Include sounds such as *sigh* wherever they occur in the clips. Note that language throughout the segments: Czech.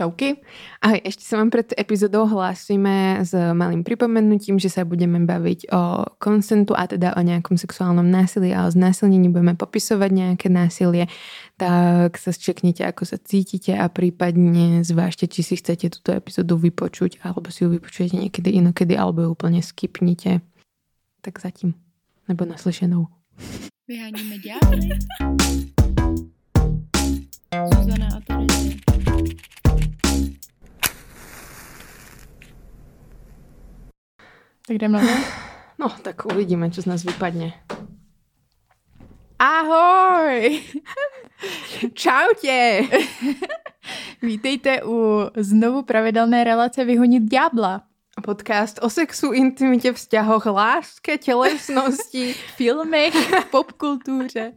Čauky. Ahoj, ešte sa vám pred epizodou hlásime s malým pripomenutím, že sa budeme baviť o konsentu a teda o nejakom sexuálnom násilí a o znásilnení budeme popisovať nejaké násilie, tak sa čeknite, ako sa cítite a prípadne zvážte, či si chcete túto epizódu vypočuť alebo si ju vypočujete niekedy inokedy alebo ju úplne skipnite. Tak zatím. Nebo naslyšenou. Vyháníme ďábly. Zuzana a Terezie. Tak jdem na to? No, tak uvidíme, čo z nás vypadne. Ahoj! Čaute! Vítejte u znovu pravidelné relace Vyhonit ďábla. Podcast o sexu, intimitě, vzťahoch, láske, tělesnosti, *laughs* filmech, popkultuře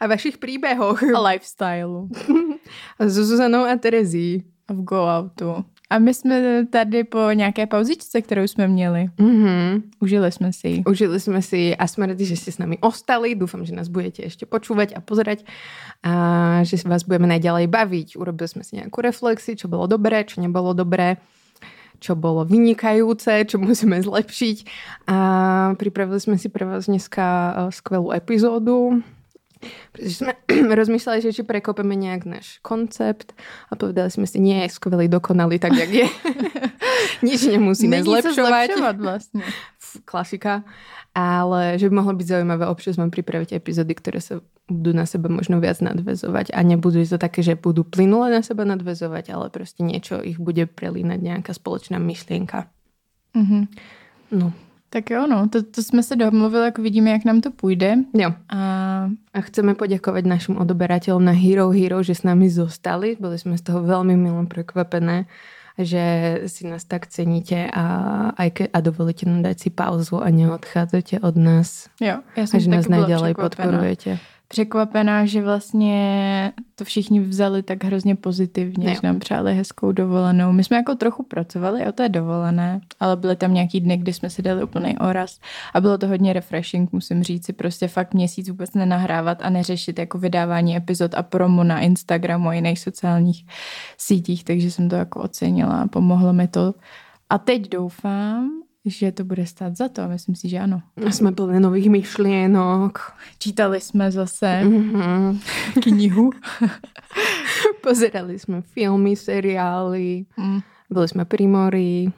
a vašich příběhoch. A lifestylu. *laughs* A s Zuzanou a Terezí. A v Go Outu. A my jsme tady po nějaké pauzičce, kterou jsme měli. Mm-hmm. Užili jsme si ji. Užili jsme si ji a jsme rádi, že jste s nami ostali. Doufám, že nás budete ještě počúvať a pozerať a že vás budeme naďalej baviť. Urobili jsme si nějakou reflexi, čo bylo dobré, čo nebolo dobré čo bolo vynikajúce, čo musíme zlepšiť. A pripravili sme si pre vás dneska e, skvelú epizódu, pretože sme *clears throat* rozmýšľali, že či prekopeme nejak náš koncept a povedali sme si, nie je skvelý, dokonalý, tak jak je. *laughs* Nič nemusíme Není zlepšovať. zlepšovat vlastně. *laughs* Klasika. Ale že by mohlo byť zaujímavé občas vám pripraviť epizódy, ktoré sa budú na seba možno viac nadvezovať a nebudú to také, že budú plynule na seba nadvezovať, ale prostě niečo ich bude prelínať nejaká spoločná myšlienka. Mhm. No. Tak jo, no, to, to jsme se domluvili, jak vidíme, jak nám to půjde. Jo. A A chceme poďakovať našim odoberateľom na Hero Hero, že s nami zostali. Boli sme z toho veľmi milom prekvapené, že si nás tak ceníte a, ke, a dovolíte nám dať si pauzu a neodchádzate od nás. jo, já A jsem že nás podporujete. Překvapená, že vlastně to všichni vzali tak hrozně pozitivně, Jo. že nám přáli hezkou dovolenou. My jsme jako trochu pracovali o té dovolené, ale byly tam nějaký dny, kdy jsme si dali úplný oraz a bylo to hodně refreshing, musím říct si prostě fakt měsíc vůbec nenahrávat a neřešit jako vydávání epizod a promo na Instagramu a jiných sociálních sítích, takže jsem to jako ocenila a pomohlo mi to. A teď doufám, že to bude stát za to. Myslím si, že ano. A Sme plné nových myšlienok. Čítali jsme zase Mhm. knihu. *laughs* Pozerali sme filmy, seriály, Mm, byli sme pri mori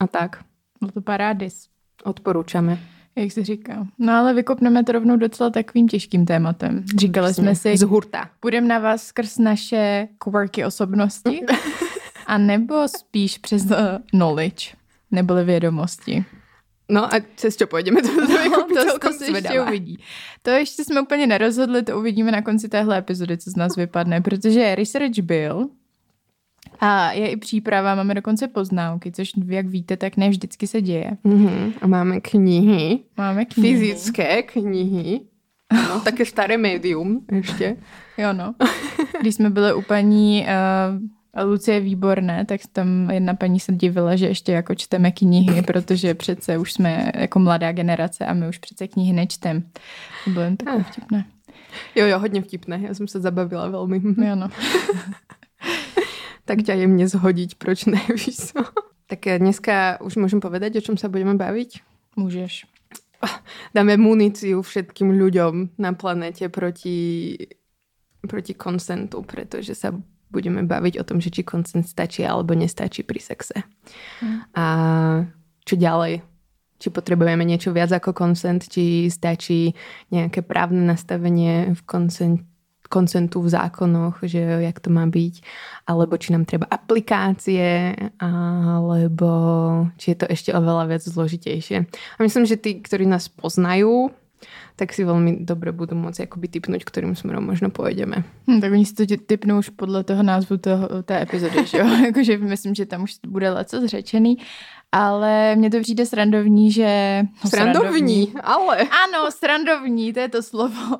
a tak. bylo to parádis. Odporúčame. Jak se říká. No ale vykopneme to rovnou docela takovým těžkým tématem. Říkali jsme si, Z hurta. půjdeme na vás skrz naše quirky osobnosti, *laughs* a nebo spíš přes uh, knowledge, neboli vědomosti. No a cez čo pôjdeme, to, to, jako No, to, celkom to se ještě uvidí. To ještě jsme úplně nerozhodli, to uvidíme na konci téhle epizody, co z nás vypadne, protože research byl a je i příprava, máme dokonce poznámky, což jak víte, tak ne vždycky se děje. Mhm. A máme knihy, Máme knihy. fyzické knihy. No, také staré médium ešte. Jo, no. Když jsme byli u paní uh, Lucie Výborné, tak tam jedna paní se divila, že ještě jako čteme knihy, protože přece už jsme jako mladá generace a my už přece knihy nečtem. To bylo jen takové vtipné. Jo, jo, hodně vtipné. Já jsem se zabavila velmi. Jo, no. *laughs* tak ťa jemne zhodiť, proč ne, *laughs* víš co? Tak eh, dneska už môžem povedať, o čom sa budeme baviť? Můžeš. Dáme muníciu všetkým ľuďom na planete proti, proti konsentu, pretože sa budeme baviť o tom, že či konsent stačí alebo nestačí pri sexe. Hm. A čo ďalej? Či potrebujeme niečo viac ako konsent, či stačí nejaké právne nastavenie v konsent, konsentu v zákonoch, že jak to má byť, alebo či nám treba aplikácie, alebo či je to ešte oveľa viac zložitejšie. A myslím, že tí, ktorí nás poznajú, tak si velmi dobře budou moci jakoby typnout, kterým směrem možno pojedeme. Hm, tak oni si to typnou už podle toho názvu toho, té epizody, že jo? *laughs* Jakože myslím, že tam už bude leco zřečený. Ale mně to přijde srandovní, že... no, Srandovní, ale... Ano, srandovní, to je to slovo.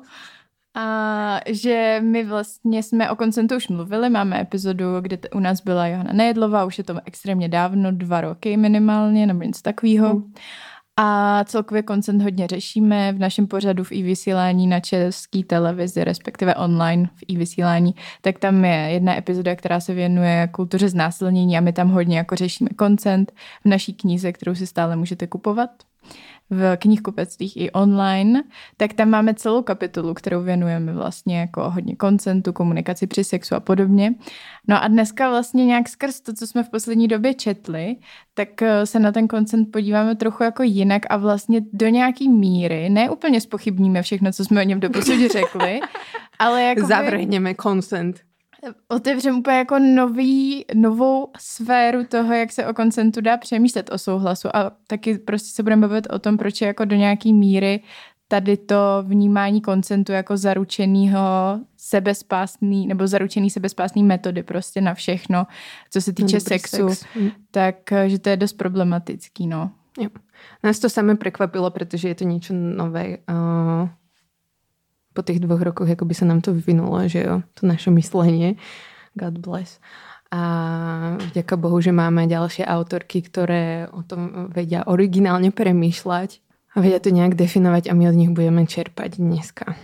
A že my vlastně jsme o koncentu už mluvili, máme epizodu, kde t- u nás byla Johana Nejedlová, už je to extrémně dávno, dva roky minimálně, nebo něco takového. A celkově koncent hodně řešíme v našem pořadu v i-vysílání na české televizi, respektive online v i-vysílání, tak tam je jedna epizoda, která se věnuje kultuře znásilnění a my tam hodně jako řešíme koncent v naší knize, kterou si stále můžete kupovat v knihkupectvích i online, tak tam máme celou kapitolu, kterou věnujeme vlastně jako hodně koncentu, komunikaci při sexu a podobně. No a dneska vlastně nějak skrz to, co jsme v poslední době četli, tak eh, se na ten koncent podíváme trochu jako jinak a vlastně do nějaký míry, ne úplně spochybníme všechno, co jsme o něm doposud řekli, *laughs* ale jako Zavrhneme koncent otevřeme úplně jako nový, novou sféru toho, jak se o koncentu dá přemýšlet o souhlasu a taky prostě se budeme bavit o tom, proč je jako do nějaký míry tady to vnímání koncentu jako zaručenýho sebespásný, nebo zaručený sebespásný metody prostě na všechno, co se týče sexu, sex. Hm. tak že to je dost problematický, no. Jo. Nás to samé překvapilo, protože je to něco nové. Uh po tých dvoch rokoch, ako by sa nám to vyvinulo, že jo, to naše myslenie. God bless. A vďaka Bohu, že máme ďalšie autorky, ktoré o tom vedia originálne premýšľať a vedia to nejak definovať a my od nich budeme čerpať dneska.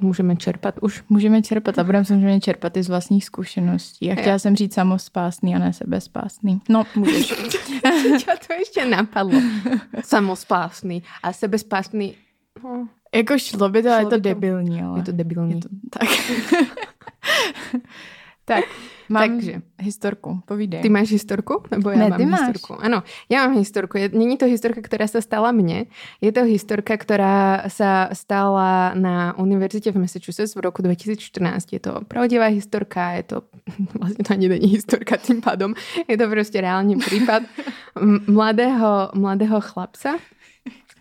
Můžeme čerpat už? Můžeme čerpat a budeme samozřejmě čerpat i z vlastních zkušeností. A chtěla jsem říct samospásný a ne sebespásný. No, můžeš. *laughs* Já to ještě napadlo. Samospásný a sebespásný. No, jako šlo by to, ale je to debilní. Ale... Je to debilní. Je to... Tak. *laughs* tak, mám Takže. historku, povídej. Ty máš historku? Nebo já ne, mám ty historku? Máš. Ano, já mám historku. Není to historka, která se stala mně. Je to historka, která se stala na univerzitě v Massachusetts v roku 2014. Je to pravdivá historka, je to *laughs* vlastně to ani není historka tým pádom. Je to prostě reálný případ mladého, mladého chlapca,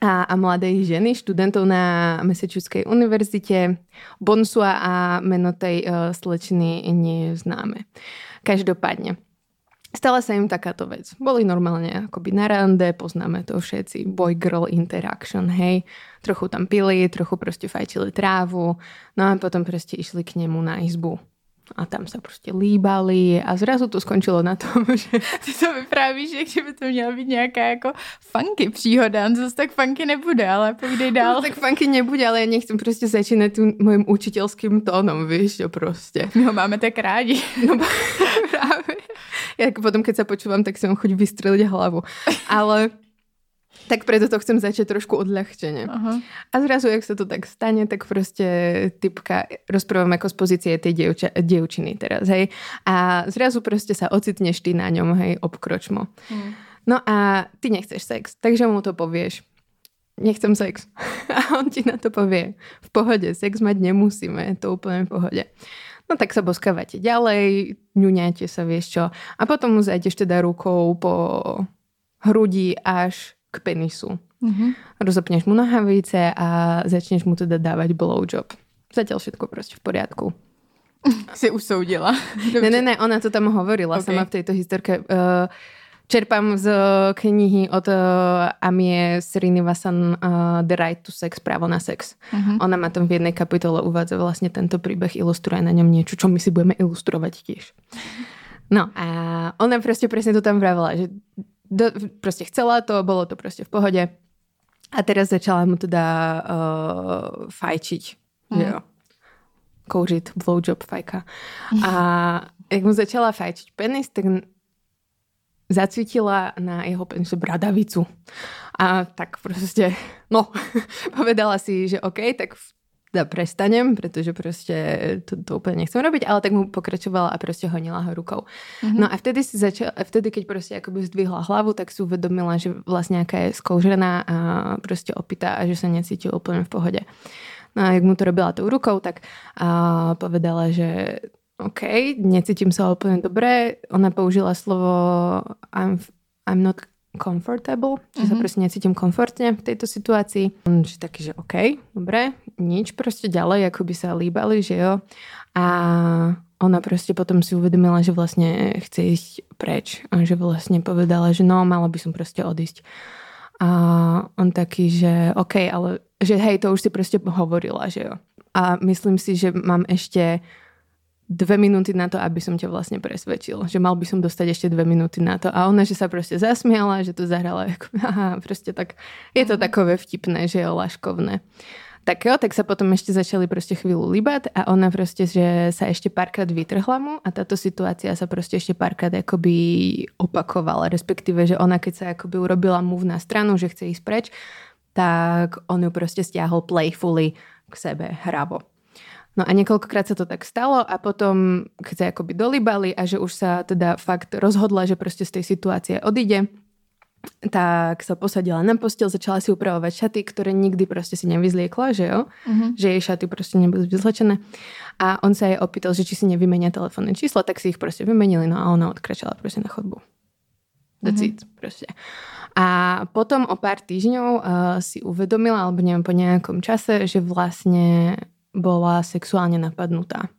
a, a mladej ženy, študentov na Massachusettskej univerzite. Bonsua a meno tej uh, slečny nie je známe. Každopádne. Stala sa im takáto vec. Boli normálne akoby na rande, poznáme to všetci, boy-girl interaction, hej. Trochu tam pili, trochu proste fajčili trávu, no a potom proste išli k nemu na izbu a tam se prostě líbali a zrazu to skončilo na tom, *laughs* že... Ty to vyprávíš, že kdyby to měla být nějaká jako funky příhoda, zase tak funky nebude, ale povídej dál. No, tak funky nebude, ale já nechci prostě začínat tím mojím učitelským tónem, víš, to prostě. My ho máme tak rádi. No *laughs* právě. Jak potom, keď se počúvam, tak si mám chuť vystřelit hlavu. Ale tak preto to chcem začať trošku odľahčene. Uh-huh. A zrazu, jak sa to tak stane, tak proste typka, rozprávam ako z pozície tej dievča, dievčiny teraz, hej. A zrazu proste sa ocitneš ty na ňom, hej, obkročmo. Uh-huh. No a ty nechceš sex, takže mu to povieš. Nechcem sex. *laughs* A on ti na to povie. V pohode, sex mať nemusíme, je to úplne v pohode. No tak sa boskávate ďalej, ňuňáte sa, vieš čo. A potom mu zajdeš teda rukou po hrudi až k penisu. Mm-hmm. Rozopneš mu nohavice a začneš mu teda dávať blowjob. Zatiaľ všetko prostě v poriadku. *laughs* Si usoudila. ne, ne, ne, ona to tam hovorila okay. sama v tejto historke. Uh, čerpám z knihy od uh, Amie Srinivasan uh, The Right to Sex, právo na sex. Uh-huh. Ona má tam v jednej kapitole uvádza vlastne tento príbeh, ilustruje na ňom niečo, čo my si budeme ilustrovať tiež. No a ona prostě presne to tam vravila, že do, prostě chcela to, bolo to prostě v pohode. A teraz začala mu teda uh, fajčiť, mm. že jo. Kouřit, blowjob, fajka. A jak mu začala fajčiť penis, tak zacvítila na jeho penise bradavicu. A tak prostě, no, *laughs* povedala si, že OK, tak v prestanem, protože prostě to, to úplně nechcem robiť, ale tak mu pokračovala a prostě honila ho rukou. Mm-hmm. No a vtedy si začala, vtedy, keď prostě jakoby zdvihla hlavu, tak si uvedomila, že vlastně nějaká je skoužená a prostě opitá a že se necítil úplně v pohodě. No a jak mu to robila tou rukou, tak a povedala, že OK, necítim sa úplne dobre. Ona použila slovo I'm, I'm not comfortable, že mm-hmm. sa prostě necítim komfortne v tejto situácii. Že taký, že OK, dobre, nič, prostě ďalej, ako by sa líbali, že jo. A ona prostě potom si uvedomila, že vlastně chce ísť preč a že vlastně povedala, že no, mala by som prostě odísť. A on taký, že OK, ale že hej, to už si prostě hovorila, že jo. A myslím si, že mám ešte dve minúty na to, aby som ťa vlastne presvedčil. Že mal by som dostať ešte dve minúty na to. A ona, že sa proste zasmiala, že to zahrala *laughs* ako, aha, proste tak, je to takové vtipné, že je laškovné. Tak jo, tak sa potom ešte začali proste chvíľu libať a ona proste, že sa ešte párkrát vytrhla mu a táto situácia sa proste ešte párkrát akoby opakovala, respektíve, že ona keď sa akoby urobila move na stranu, že chce ísť preč, tak on ju proste stiahol playfully k sebe hravo. No a niekoľkokrát sa to tak stalo a potom, keď sa akoby dolibali a že už sa teda fakt rozhodla, že proste z tej situácie odíde, tak sa posadila na postel, začala si upravovať šaty, ktoré nikdy proste si nevyzliekla, že jo? Uh-huh. Že jej šaty proste nebudú vyzlečené. A on sa jej opýtal, že či si nevymenia telefónne číslo, tak si ich proste vymenili, no a ona odkračala proste na chodbu. That's uh-huh. it, proste. A potom o pár týždňov uh, si uvedomila, alebo neviem, po nejakom čase, že vlastne bola sexuálne napadnutá.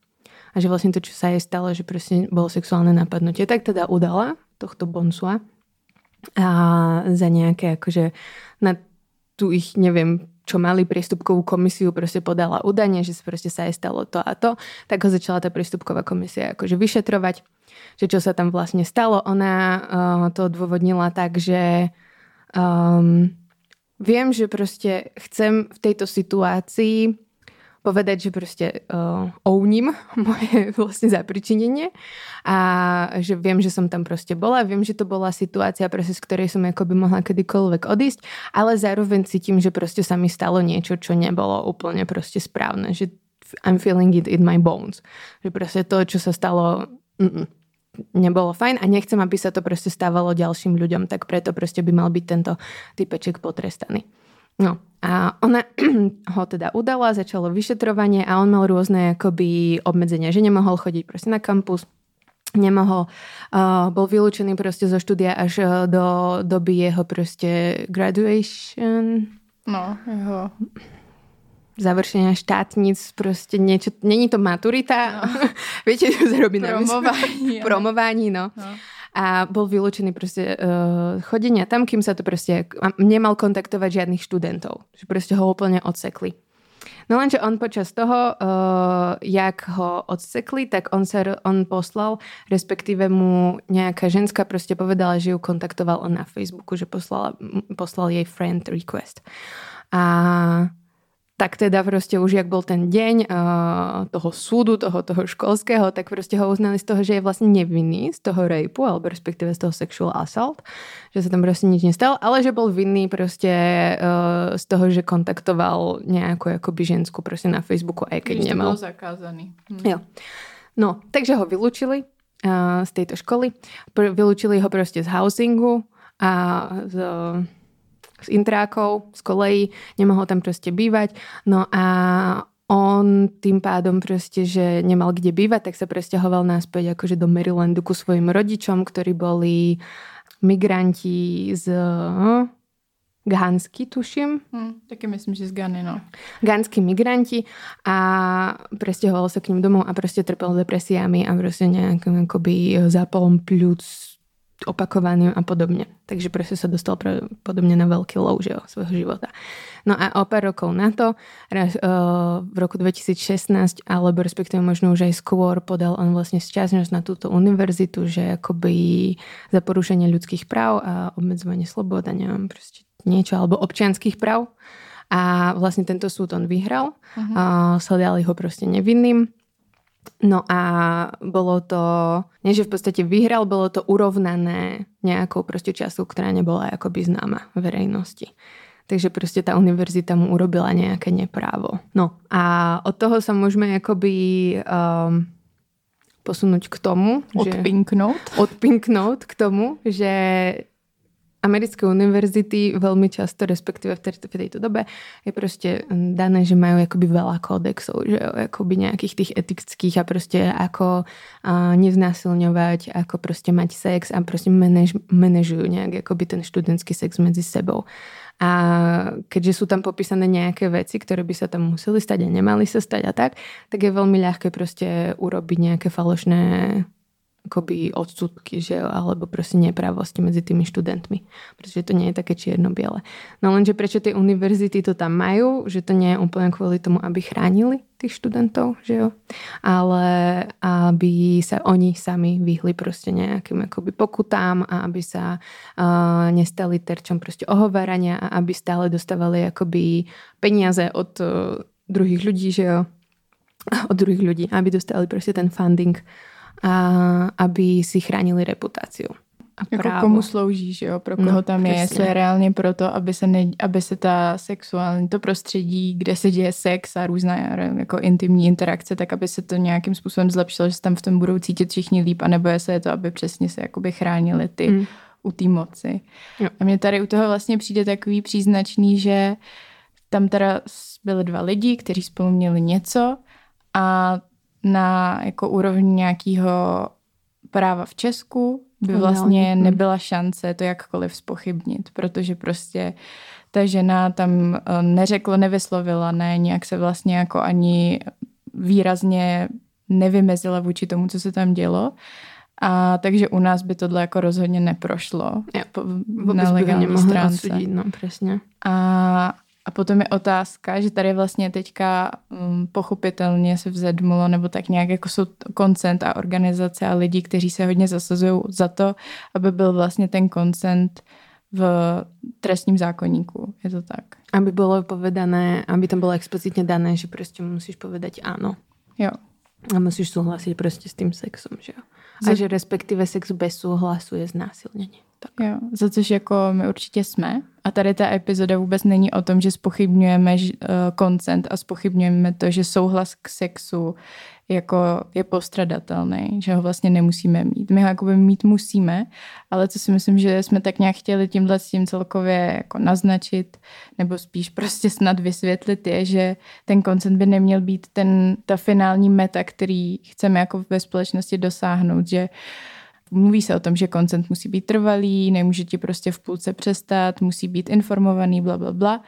A že vlastne to, čo sa jej stalo, že proste bolo sexuálne napadnutie, tak teda udala tohto bonsua a za nejaké akože na tu ich, neviem, čo mali prístupkovú komisiu, proste podala údanie, že proste sa jej stalo to a to, tak ho začala tá prístupková komisia akože vyšetrovať, že čo sa tam vlastne stalo. Ona uh, to odôvodnila tak, že um, viem, že proste chcem v tejto situácii povedať, že proste uh, ovním *laughs* moje vlastne zapričinenie a že viem, že som tam proste bola, viem, že to bola situácia, proste, z ktorej som akoby mohla kedykoľvek odísť, ale zároveň cítim, že proste sa mi stalo niečo, čo nebolo úplne proste správne, že I'm feeling it in my bones. Že proste to, čo sa stalo, mm-mm, nebolo fajn a nechcem, aby sa to proste stávalo ďalším ľuďom, tak preto proste by mal byť tento typeček potrestaný. No a ona *clears throat* ho teda udala, začalo vyšetrovanie a on mal rôzne akoby obmedzenia, že nemohol chodiť proste na kampus, nemohol, uh, bol vylúčený proste zo štúdia až uh, do doby jeho proste graduation. No, jeho završenia štátnic, proste niečo, není to maturita, no. *laughs* viete, čo sa robí na Promování. Promování, no. no a bol vylúčený proste uh, chodenia tam, kým sa to proste nemal kontaktovať žiadnych študentov. Že proste ho úplne odsekli. No lenže on počas toho, uh, jak ho odsekli, tak on sa on poslal, respektíve mu nejaká ženská proste povedala, že ju kontaktoval on na Facebooku, že poslal, poslal jej friend request. A tak teda proste už jak bol ten deň uh, toho súdu, toho, toho školského, tak proste ho uznali z toho, že je vlastne nevinný z toho rejpu, alebo respektíve z toho sexual assault, že sa tam proste nič nestalo, ale že bol vinný proste uh, z toho, že kontaktoval nejakú akoby žensku proste na Facebooku, keď Když nemal. zakázaný. Hm. Jo. No, takže ho vylúčili uh, z tejto školy. Vylúčili ho proste z housingu a z z intrákov, z kolejí, nemohol tam proste bývať. No a on tým pádom proste, že nemal kde bývať, tak sa presťahoval náspäť akože do Marylandu ku svojim rodičom, ktorí boli migranti z no, Gansky, tuším. Hmm, taky myslím, že z Gany, no. Ganskí migranti a presťahoval sa k ním domov a proste trpel depresiami a proste nejakým akoby zápalom pľúc opakovaným a podobne. Takže proste sa dostal podobne na veľký low že, svojho života. No a o pár rokov na to, raz, uh, v roku 2016, alebo respektíve možno už aj skôr, podal on vlastne sťažnosť na túto univerzitu, že akoby za porušenie ľudských práv a obmedzovanie slobod a neviem, proste niečo, alebo občianských práv. A vlastne tento súd on vyhral. Uh-huh. Uh, sledali ho proste nevinným No a bolo to, nie že v podstate vyhral, bolo to urovnané nejakou proste času, ktorá nebola akoby známa verejnosti. Takže proste tá univerzita mu urobila nejaké neprávo. No a od toho sa môžeme akoby um, posunúť k tomu, odpinknout. Že, odpinknout k tomu, že americké univerzity veľmi často, respektíve v, tejto, v tejto dobe, je proste dané, že majú akoby veľa kódexov, že akoby nejakých tých etických a proste ako uh, neznásilňovať, ako proste mať sex a proste manež, manežujú nejak akoby ten študentský sex medzi sebou. A keďže sú tam popísané nejaké veci, ktoré by sa tam museli stať a nemali sa stať a tak, tak je veľmi ľahké proste urobiť nejaké falošné akoby odsudky, že alebo proste nepravosti medzi tými študentmi, pretože to nie je také čierno-biele. No lenže prečo tie univerzity to tam majú, že to nie je úplne kvôli tomu, aby chránili tých študentov, že jo, ale aby sa oni sami vyhli proste nejakým akoby pokutám a aby sa uh, nestali terčom proste ohovárania a aby stále dostávali akoby peniaze od uh, druhých ľudí, že jo, od druhých ľudí, aby dostali proste ten funding a aby si chránili reputáciu. A jako právo. komu slouží, že jo? Pro koho no, tam je, přesně. jestli je reálně proto, aby se, ne, aby se ta sexuální, to prostředí, kde se děje sex a různá jako intimní interakce, tak aby se to nějakým způsobem zlepšilo, že se tam v tom budou cítit všichni líp, anebo jestli je to, aby přesně se jakoby chránili ty mm. u té moci. Jo. A mně tady u toho vlastně přijde takový příznačný, že tam teda byly dva lidi, kteří spolu měli něco a na jako úrovni nějakého práva v Česku by vlastně hm. nebyla šance to jakkoliv spochybnit, protože prostě ta žena tam eh, neřekla, nevyslovila, ne, nějak se vlastně jako ani výrazně nevymezila vůči tomu, co se tam dělo. A takže u nás by tohle jako rozhodně neprošlo jo, na legální stránce. Odsudit, no, přesně. A a potom je otázka, že tady vlastně teďka um, pochopitelně se vzedmulo, nebo tak nějak jako jsou koncent a organizace a lidi, kteří se hodně zasazují za to, aby byl vlastně ten koncent v trestním zákonníku. Je to tak? Aby bylo povedané, aby tam bylo explicitně dané, že prostě musíš povedať ano. Jo. A musíš souhlasit prostě s tím sexem, že jo. A že respektive sex bez souhlasu je znásilnění. Tak. Jo, za což jako my určitě jsme. A tady ta epizoda vůbec není o tom, že spochybňujeme koncent uh, a spochybňujeme to, že souhlas k sexu jako je postradatelný, že ho vlastně nemusíme mít. My ho jakoby mít musíme, ale co si myslím, že jsme tak nějak chtěli tímhle s tím celkově jako naznačit, nebo spíš prostě snad vysvětlit je, že ten koncent by neměl být ten, ta finální meta, který chceme jako ve společnosti dosáhnout, že uh, Mluví se o tom, že koncent musí být trvalý, nemůže ti prostě v půlce přestat, musí být informovaný, bla, bla, bla.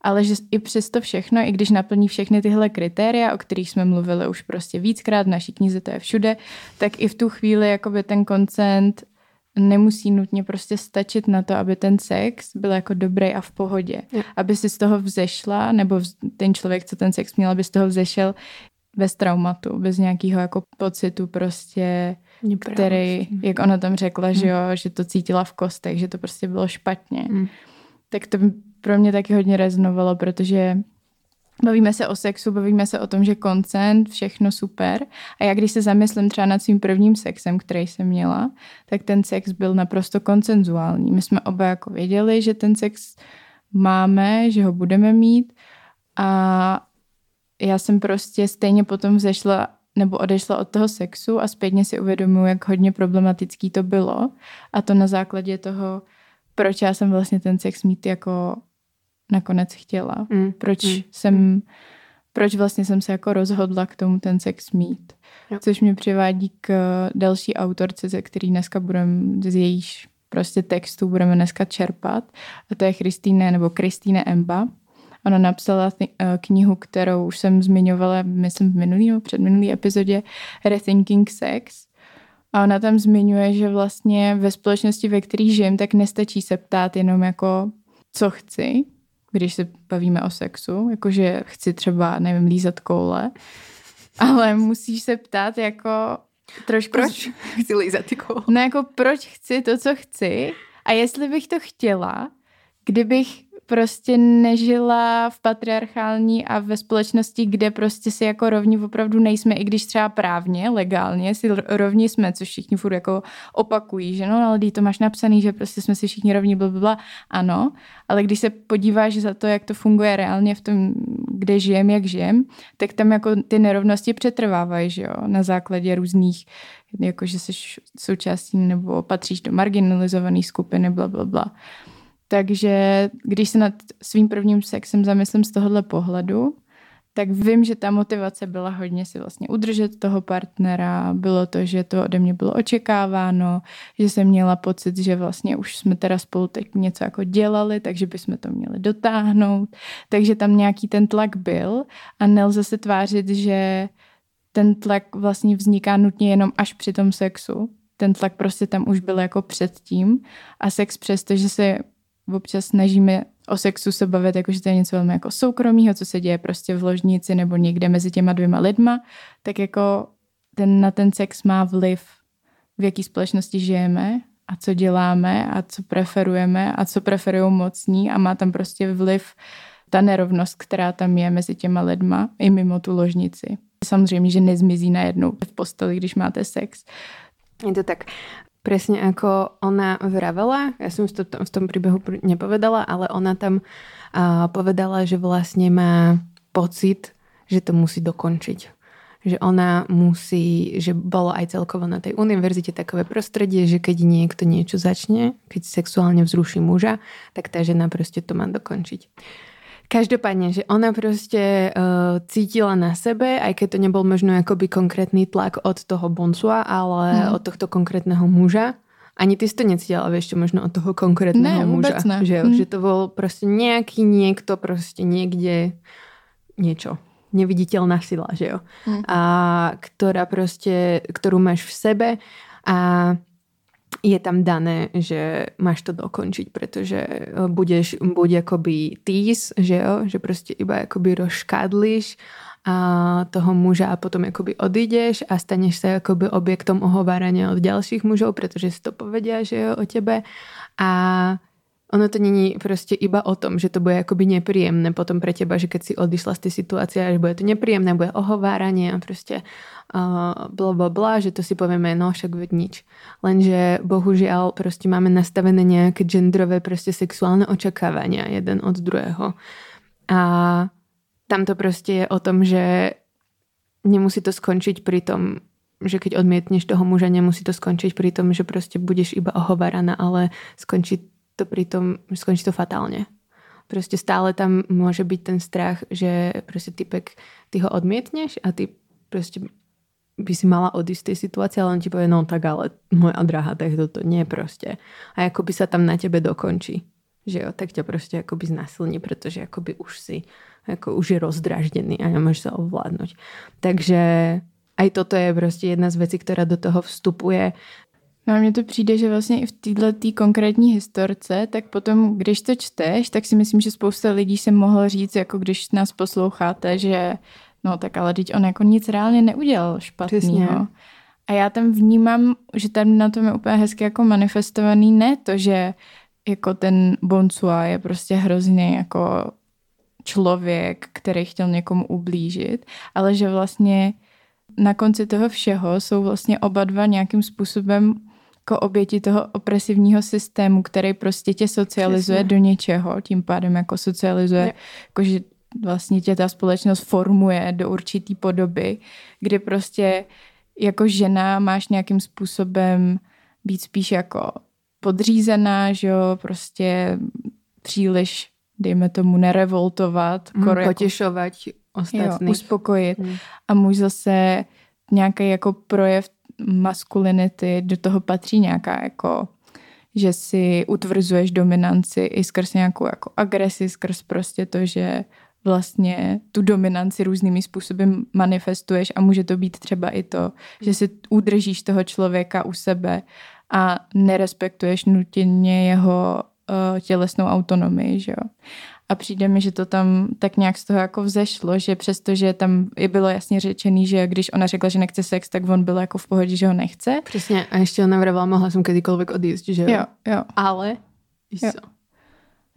Ale že i přesto všechno, i když naplní všechny tyhle kritéria, o kterých jsme mluvili už prostě víckrát, v naší knize to je všude, tak i v tu chvíli jakoby ten koncent nemusí nutně prostě stačit na to, aby ten sex byl jako dobrý a v pohodě. Je. Aby si z toho vzešla, nebo ten člověk, co ten sex měl, aby z toho vzešel bez traumatu, bez nějakého jako pocitu prostě který, jak ona tam řekla, hmm. že jo, že to cítila v kostech, že to prostě bylo špatně. Hmm. Tak to pro mě taky hodně rezonovalo, protože bavíme se o sexu, bavíme se o tom, že koncent, všechno super. A já když se zamyslím třeba nad svým prvním sexem, který jsem měla, tak ten sex byl naprosto koncenzuální. My jsme oba jako věděli, že ten sex máme, že ho budeme mít a já jsem prostě stejně potom vzešla nebo odešla od toho sexu a zpětně si uvědomuji, jak hodně problematický to bylo. A to na základě toho, proč já jsem vlastně ten sex mít jako nakonec chtěla. Mm. Proč mm. jsem, proč vlastně jsem se jako rozhodla k tomu ten sex mít. Jo. Což mě přivádí k další autorce, ze který dneska budeme, z jejíž prostě textu budeme dneska čerpat. A to je Kristýne nebo Kristýne Emba Ona napsala eh, knihu, kterou už jsem zmiňovala, myslím, v minulý nebo předminulý epizodě Rethinking Sex. A ona tam zmiňuje, že vlastně ve společnosti, ve které žijem, tak nestačí se ptát jenom jako, co chci, když se bavíme o sexu, jakože chci třeba, nevím, lízat koule, ale musíš se ptát jako trošku... Proč chci lízat ty koule? No jako proč chci to, co chci a jestli bych to chtěla, kdybych prostě nežila v patriarchální a ve společnosti, kde prostě si jako rovní opravdu nejsme, i když třeba právně, legálně si rovní jsme, což všichni furt jako opakují, že no, ale to máš napsaný, že prostě jsme si všichni rovní, blablabla, ano, ale když se podíváš za to, jak to funguje reálně v tom, kde žijem, jak žijem, tak tam jako ty nerovnosti přetrvávají, že jo, na základě různých jako že jsi součástí nebo patříš do marginalizované skupiny, bla, bla, bla. Takže když se nad svým prvním sexem zamyslím z tohohle pohledu, tak vím, že ta motivace byla hodně si vlastně udržet toho partnera. Bylo to, že to ode mě bylo očekáváno, že jsem měla pocit, že vlastně už jsme teda spolu teď něco jako dělali, takže bychom to měli dotáhnout. Takže tam nějaký ten tlak byl a nelze se tvářit, že ten tlak vlastně vzniká nutně jenom až při tom sexu, ten tlak prostě tam už byl jako předtím a sex přesto, že se občas snažíme o sexu se bavit, jakože to je něco velmi jako soukromého, co se děje prostě v ložnici nebo někde mezi těma dvěma lidma, tak jako ten, na ten sex má vliv, v jaký společnosti žijeme a co děláme a co preferujeme a co preferují mocní a má tam prostě vliv ta nerovnost, která tam je mezi těma lidma i mimo tu ložnici. Samozřejmě, že nezmizí najednou v posteli, když máte sex. Je to tak. Presne ako ona vravela, ja som to v tom príbehu nepovedala, ale ona tam uh, povedala, že vlastne má pocit, že to musí dokončiť že ona musí, že bolo aj celkovo na tej univerzite takové prostredie, že keď niekto niečo začne, keď sexuálne vzruší muža, tak tá žena proste to má dokončiť. Každopádne, že ona proste uh, cítila na sebe, aj keď to nebol možno akoby konkrétny tlak od toho boncua, ale mm. od tohto konkrétneho muža. Ani ty si to necítila, vieš, čo možno od toho konkrétneho ne, muža. Ne. Že, mm. že to bol proste nejaký niekto proste niekde niečo neviditeľná sila, že jo? Mm. A ktorá proste, ktorú máš v sebe a je tam dané, že máš to dokončiť, pretože budeš buď akoby týs, že jo, že proste iba akoby rozškadlíš a toho muža a potom akoby odídeš a staneš sa akoby objektom ohovárania od ďalších mužov, pretože si to povedia, že jo, o tebe. A ono to není prostě iba o tom, že to bude akoby nepríjemné potom pre teba, že keď si odišla z tej situácie, že bude to nepríjemné, bude ohováranie a prostě uh, bla bla bla, že to si povieme, no však nič. Lenže bohužiaľ prostě máme nastavené nejaké genderové prostě sexuálne očakávania jeden od druhého. A tam to prostě je o tom, že nemusí to skončiť pri tom, že keď odmietneš toho muža, nemusí to skončiť pri tom, že prostě budeš iba ohováraná, ale skončí to pritom skončí to fatálne. Proste stále tam môže byť ten strach, že proste typek, ty ho odmietneš a ty proste by si mala odísť z tej situácie, ale on ti povie, no tak ale moja drahá, tak toto nie proste. A akoby sa tam na tebe dokončí. Že jo, tak ťa proste akoby znasilní, pretože akoby už si, ako už je rozdraždený a nemôže sa ovládnuť. Takže aj toto je prostě jedna z vecí, která do toho vstupuje No a mně to přijde, že vlastně i v této konkrétní historce, tak potom, když to čteš, tak si myslím, že spousta lidí se mohlo říct, jako když nás posloucháte, že no tak ale teď on jako nic reálně neudělal špatného. A já tam vnímám, že tam na tom je úplně hezky jako manifestovaný ne to, že jako ten Bonsua je prostě hrozně jako člověk, který chtěl někomu ublížit, ale že vlastně na konci toho všeho jsou vlastně oba dva nějakým způsobem jako oběti toho opresivního systému, který prostě tě socializuje Přesně. do něčeho, tím pádem jako socializuje, jako že vlastně tě ta společnost formuje do určitý podoby, kdy prostě jako žena máš nějakým způsobem být spíš jako podřízená, že jo, prostě příliš, dejme tomu, nerevoltovat. Mm, potěšovat ostatní. Uspokojit. Mm. A muž zase nějaký jako projev maskulinity, do toho patří nějaká jako že si utvrzuješ dominanci i skrz nějakou jako agresi, skrz prostě to, že vlastně tu dominanci různými způsoby manifestuješ a může to být třeba i to, že si udržíš toho člověka u sebe a nerespektuješ nutně jeho uh, tělesnou autonomii, že jo. A přijde mi, že to tam tak nějak z toho jako vzešlo, že přestože tam je bylo jasně řečený, že když ona řekla, že nechce sex, tak on byl jako v pohodě, že ho nechce. Přesně. A ještě ona vravala, mohla jsem kdykoliv odjíst, že jo? Jo, jo. Ale jo.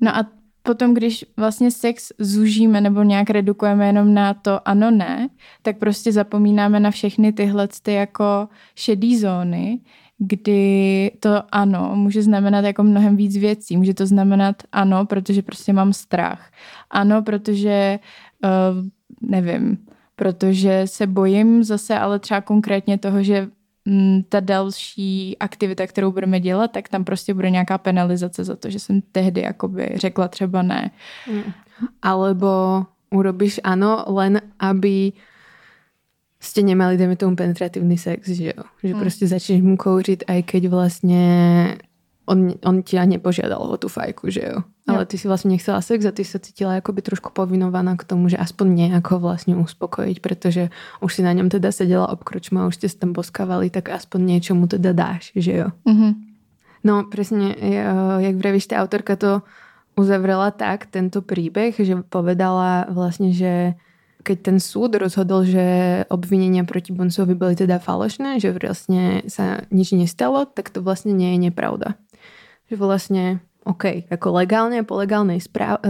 No a potom, když vlastně sex zužíme nebo nějak redukujeme jenom na to ano, ne, tak prostě zapomínáme na všechny tyhle ty jako šedý zóny, kdy to ano může znamenat jako mnohem víc věcí. Může to znamenat ano, protože prostě mám strach. Ano, protože uh, nevím, protože se bojím zase, ale třeba konkrétně toho, že mm, ta další aktivita, kterou budeme dělat, tak tam prostě bude nějaká penalizace za to, že jsem tehdy jakoby řekla třeba ne. Mm. Alebo urobíš ano, len aby ste nemali, dejme tomu, penetratívny sex, že jo? Že mm. prostě začneš mu kouřit, aj keď vlastně on, on ťa nepožiadal o tú fajku, že jo? Ale ty si vlastne nechcela sex a ty sa cítila akoby trošku povinovaná k tomu, že aspoň nejako vlastne uspokojiť, pretože už si na ňom teda sedela obkročma a už ste sa tam boskávali, tak aspoň niečo mu teda dáš, že jo? Mm-hmm. No presne, jak vravíš, tá autorka to uzavrela tak, tento príbeh, že povedala vlastne, že keď ten súd rozhodol, že obvinenia proti Bonsovi boli teda falošné, že vlastne sa nič nestalo, tak to vlastne nie je nepravda. Že vlastne OK, ako legálne, po legálnej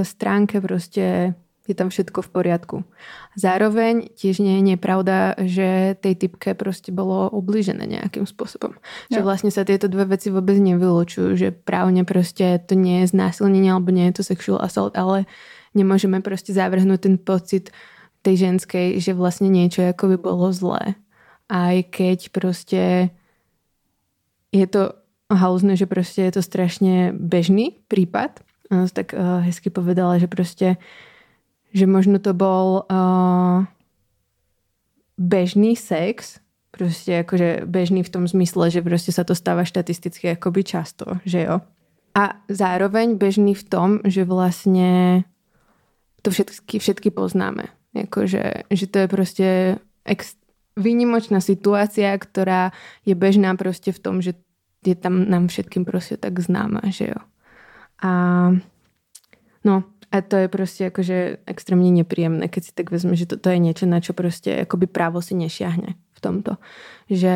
stránke proste je tam všetko v poriadku. Zároveň tiež nie je nepravda, že tej typke proste bolo ubližené nejakým spôsobom. Ja. Že vlastne sa tieto dve veci vôbec nevylučujú, že právne proste to nie je znásilnenie alebo nie je to sexual assault, ale nemôžeme proste zavrhnúť ten pocit tej ženskej, že vlastne niečo ako by bolo zlé. Aj keď proste je to haluzné, že proste je to strašne bežný prípad. Ona tak uh, hezky povedala, že proste že možno to bol uh, bežný sex, proste akože bežný v tom zmysle, že proste sa to stáva štatisticky akoby často, že jo. A zároveň bežný v tom, že vlastne to všetky, všetky poznáme. Akože, že to je proste ex, výnimočná situácia, ktorá je bežná proste v tom, že je tam nám všetkým prostě tak známa, že jo. A no, a to je prostě jakože extrémně nepříjemné, keď si tak vezme, že to, to je něco, na čo prostě jakoby právo si nešiahne v tomto. Že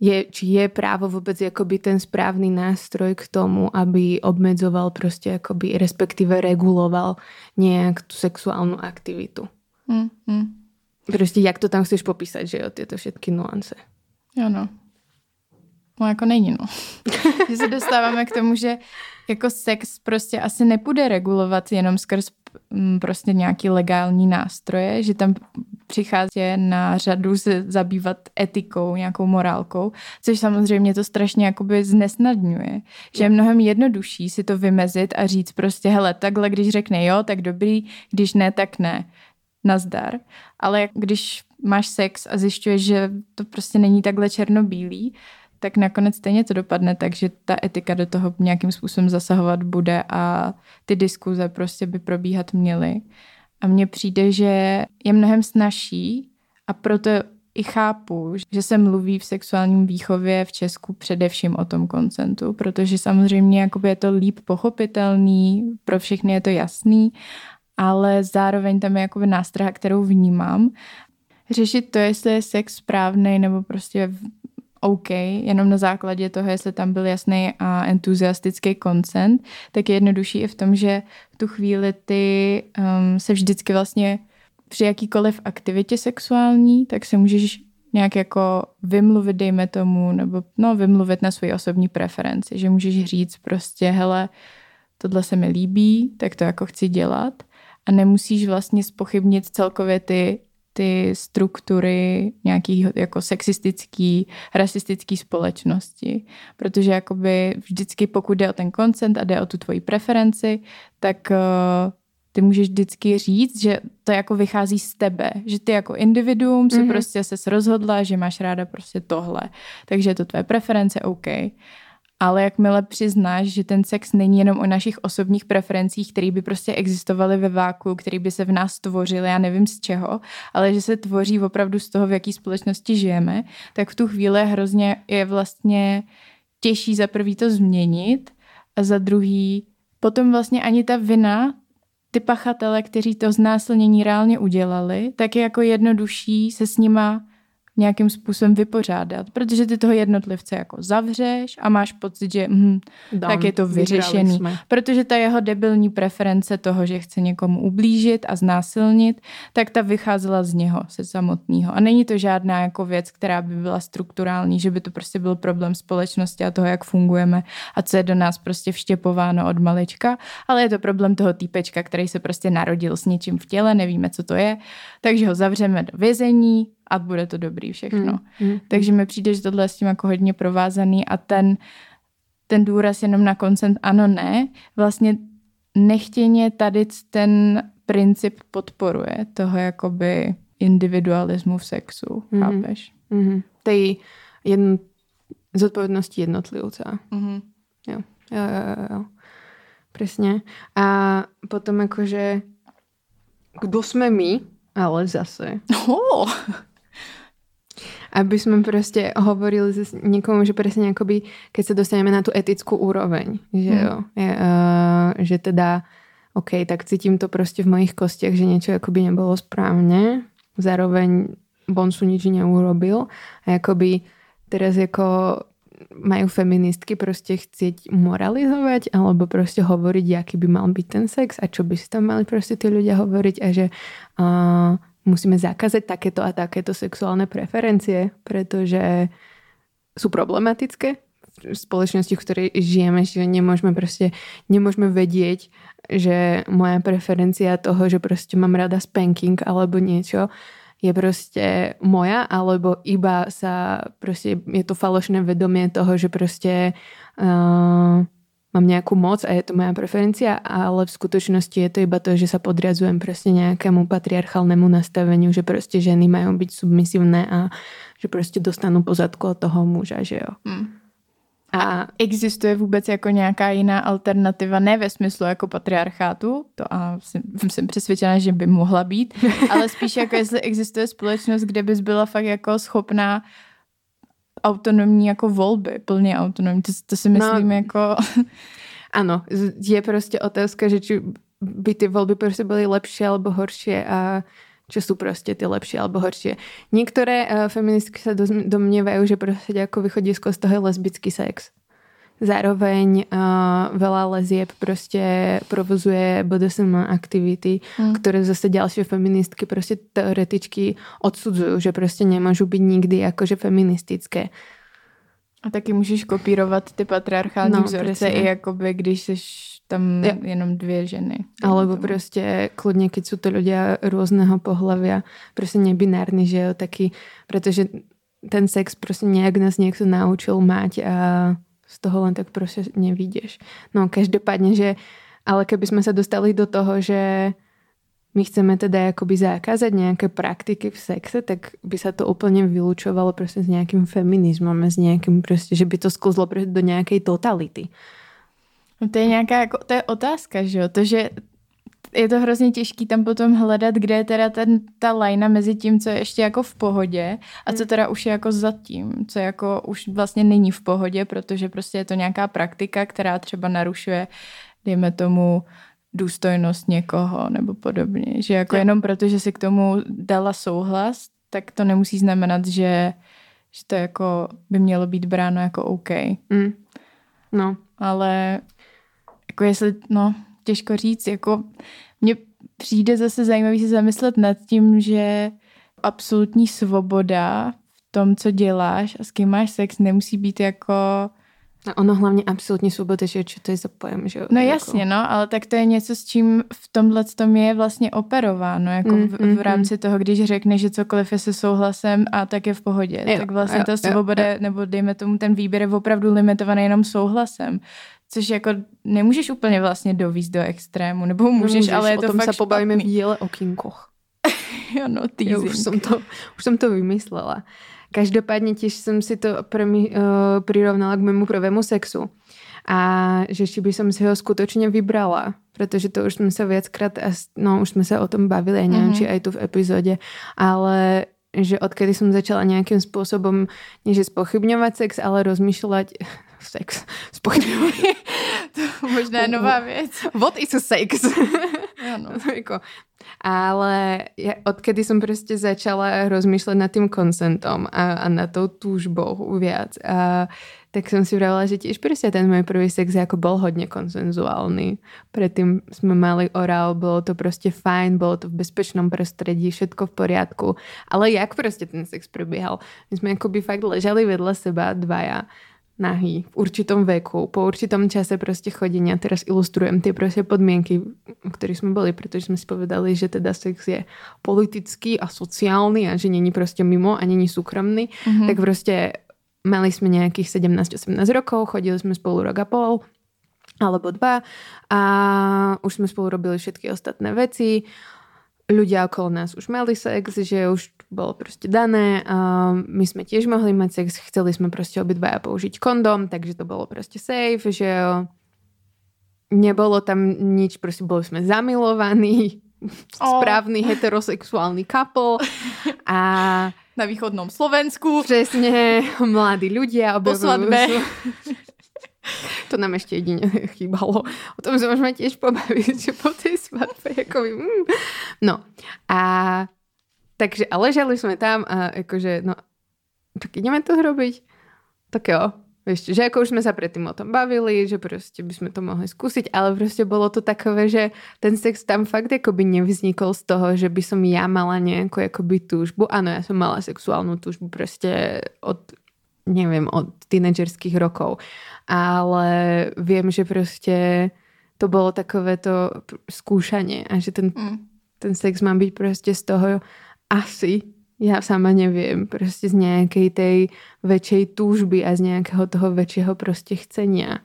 je, či je právo vůbec jakoby ten správný nástroj k tomu, aby obmedzoval prostě jakoby, respektive reguloval nějak tu sexuálnu aktivitu. Mm, mm. Prostě jak to tam chceš popísat, že jo, tyto všetky nuance. Ano. No jako není, no. *laughs* že se dostáváme k tomu, že jako sex prostě asi nepůjde regulovat jenom skrz mm, prostě nějaký legální nástroje, že tam přichází na řadu se zabývat etikou, nějakou morálkou, což samozřejmě to strašně jakoby znesnadňuje. Že je mnohem jednodušší si to vymezit a říct prostě, hele, takhle když řekne jo, tak dobrý, když ne, tak ne. Nazdar. Ale když máš sex a zjišťuješ, že to prostě není takhle černobílý, tak nakonec stejně to dopadne, takže ta etika do toho nějakým způsobem zasahovat bude a ty diskuze prostě by probíhat měly. A mně přijde, že je mnohem snažší a proto i chápu, že se mluví v sexuálním výchově v Česku především o tom koncentu, protože samozřejmě jakoby je to líp pochopitelný, pro všechny je to jasný, ale zároveň tam je jakoby nástraha, kterou vnímám. Řešit to, jestli je sex správný nebo prostě OK, jenom na základě toho, jestli tam byl jasný a entuziastický koncent, tak je jednodušší i v tom, že v tu chvíli ty um, se vždycky vlastně při jakýkoliv aktivitě sexuální, tak se můžeš nějak jako vymluvit, dejme tomu, nebo no, vymluvit na svoji osobní preferenci, že můžeš říct prostě, hele, tohle se mi líbí, tak to jako chci dělat. A nemusíš vlastně spochybnit celkově ty ty struktury nějaký jako sexistický, rasistický společnosti. Protože jakoby vždycky pokud jde o ten koncent a jde o tu tvoji preferenci, tak uh, ty můžeš vždycky říct, že to jako vychází z tebe, že ty jako individuum si mm-hmm. prostě se rozhodla, že máš ráda prostě tohle. Takže je to tvoje preference, OK ale jakmile přiznáš, že ten sex není jenom o našich osobních preferencích, které by prostě existovaly ve váku, které by se v nás tvořily, já nevím z čeho, ale že se tvoří opravdu z toho, v jaký společnosti žijeme, tak v tu chvíli hrozně je vlastně těžší za prvý to změnit a za druhý potom vlastně ani ta vina ty pachatele, kteří to znásilnění reálně udělali, tak je jako jednodušší se s nima nějakým způsobem vypořádat, protože ty toho jednotlivce jako zavřeš a máš pocit, že hm, tak je to vyřešený. Protože ta jeho debilní preference toho, že chce někomu ublížit a znásilnit, tak ta vycházela z něho, se samotného. A není to žádná jako věc, která by byla strukturální, že by to prostě byl problém společnosti a toho, jak fungujeme a co je do nás prostě vštěpováno od malička, ale je to problém toho týpečka, který se prostě narodil s něčím v těle, nevíme, co to je, takže ho zavřeme do vězení, a bude to dobrý všechno. Mm, mm, Takže mi přijde, že tohle je s tím jako hodně provázaný a ten, ten důraz jenom na koncent ano, ne, vlastně nechtěně tady ten princip podporuje toho jakoby individualismu v sexu, mm-hmm. chápeš? Mm-hmm. Tej jedn, zodpovědnosti jednotlivce. Mm-hmm. Jo, jo, jo, jo. jo. Presne. A potom akože, kdo sme my, ale zase. *laughs* Oh. Aby sme proste hovorili s niekomu, že presne akoby, keď sa dostaneme na tú etickú úroveň, že Mm. jo, je, uh, že teda OK, tak cítim to proste v mojich kostiach, že niečo akoby nebolo správne. Zároveň Bonsu nič neurobil. A akoby teraz ako majú feministky proste chcieť moralizovať alebo proste hovoriť, aký by mal byť ten sex a čo by si tam mali proste tí ľudia hovoriť a že uh, musíme zakázať takéto a takéto sexuálne preferencie, pretože sú problematické v spoločnosti, v ktorej žijeme, že nemôžeme proste, nemôžeme vedieť, že moja preferencia toho, že proste mám rada spanking alebo niečo, je proste moja, alebo iba sa proste, je to falošné vedomie toho, že proste uh, mám nejakú moc a je to moja preferencia, ale v skutočnosti je to iba to, že sa podriazujem proste nejakému patriarchálnemu nastaveniu, že proste ženy majú byť submisívne a že proste dostanú pozadku od toho muža, že jo. Hmm. A Existuje vůbec jako nějaká jiná alternativa, ne ve smyslu jako patriarchátu, to a jsem, jsem přesvědčena, že by mohla být, *laughs* ale spíš jako jestli existuje společnost, kde bys byla fakt jako schopná autonomní jako volby, plně autonomní. To, to si myslím no, jako... *laughs* Áno, je proste otázka, že či by tie voľby proste boli lepšie alebo horšie a čo sú proste tie lepšie alebo horšie. Niektoré uh, feministky sa dozm- domnievajú, že proste ako východisko z toho je lesbický sex. Zároveň uh, veľa lezieb proste provozuje BDSM aktivity, Hmm. ktoré zase ďalšie feministky proste teoretičky odsudzujú, že proste nemôžu byť nikdy akože feministické. A taky můžeš kopírovat ty patriarchální No, vzorce přesně. i jakoby, když jsi tam Jo. jenom dvě ženy. Alebo Tomu. proste kľudne, keď sú to ľudia rôzneho pohľavia, proste nebinárny, že jo, taký, pretože ten sex proste nejak nás niekto naučil mať a z toho len tak proste nevídeš. No každopádne, že ale keby sme sa dostali do toho, že my chceme teda akoby zakázať nejaké praktiky v sexe, tak by sa to úplne vylúčovalo proste s nejakým feminizmom, a s nejakým proste, že by to sklzlo proste do nejakej totality. No to je nějaká, jako, to je otázka, že jo, to, že je to hrozně těžký tam potom hledat, kde je teda ten, ta lajna mezi tím, co je ještě jako v pohodě a co teda už je jako za tím, co jako už vlastně není v pohodě, protože prostě je to nějaká praktika, která třeba narušuje, dejme tomu, důstojnost někoho nebo podobně. Že jako Jo. jenom proto, že si k tomu dala souhlas, tak to nemusí znamenat, že, že to jako by mělo být bráno jako OK. Mm. No, Ale jako jestli, no, těžko říct, jako mně přijde zase zajímavý se zamyslet nad tím, že absolutní svoboda v tom, co děláš a s kým máš sex, nemusí být jako... A ono hlavne absolútne svoboda, že to je za pojem, že jo? No Jako- jasně, no, ale tak to je něco, s čím v tomhle tom je vlastně operováno, jako Mm, v, mm, v rámci toho, když řekne, že cokoliv je se souhlasem a tak je v pohodě. Jo, tak vlastně jo, ta jo, svoboda, jo. nebo dejme tomu, ten výběr je opravdu limitovaný jenom souhlasem. Což jako nemůžeš úplně vlastně dovízt do extrému, nebo můžeš, ale je to tom fakt sa pobavíme v špatný. diele o kinkoch. Ano, *laughs* Ja teasing. už, som to, už som to vymyslela. Každopádne tiež som si to premi, uh, prirovnala k mému prvému sexu. A že či by som si ho skutočne vybrala, pretože to už sme sa viackrát, as- no už sme sa o tom bavili, ja neviem, Mhm. či aj tu v epizóde, ale že odkedy som začala nejakým spôsobom, nie že spochybňovať sex, ale rozmýšľať *laughs* sex, spochybňovať. to možná je *laughs* nová věc. What is a sex? Ano. *laughs* Jako, ale ja, odkedy som proste začala rozmýšľať nad tým konsentom a, a nad tou túžbou viac, a, tak som si vravila, že tiež proste ten môj prvý sex ako bol hodne konsenzuálny. Predtým sme mali orál, bolo to proste fajn, bolo to v bezpečnom prostredí, všetko v poriadku. Ale jak proste ten sex prebiehal? My sme akoby fakt ležali vedľa seba dvaja nahý v určitom veku, po určitom čase proste chodenia. Teraz ilustrujem tie proste podmienky, v ktorých sme boli, pretože sme si povedali, že teda sex je politický a sociálny a že není proste mimo a není súkromný. Mhm. Tak proste mali sme nejakých 17-18 rokov, chodili sme spolu rok a pol alebo dva a už sme spolu robili všetky ostatné veci. Ľudia okolo nás už mali sex, že už bolo proste dané. A my sme tiež mohli mať sex, chceli sme proste obidvaja použiť kondom, takže to bolo proste safe, že nebolo tam nič, proste boli sme zamilovaní, *laughs* oh. správny heterosexuálny couple *laughs* a na východnom Slovensku. Přesně, mladí ľudia Po svadbe. *laughs* *laughs* To nám ešte jedine *laughs* chýbalo. O tom sa môžeme tiež pobaviť, *laughs* že po tej svadbe, ako by, mm. No, a takže, a ležali sme tam a akože, no, tak ideme to robiť? Tak jo, Vieš, že ako už sme sa predtým o tom bavili, že proste by sme to mohli skúsiť, ale proste bolo to takové, že ten sex tam fakt akoby nevznikol z toho, že by som ja mala nejakú akoby túžbu. Áno, ja som mala sexuálnu túžbu proste od, neviem, od tínedžerských rokov ale viem, že proste to bolo takové to skúšanie a že ten, mm. ten sex má byť proste z toho asi, ja sama neviem, proste z nejakej tej väčšej túžby a z nejakého toho väčšieho proste chcenia.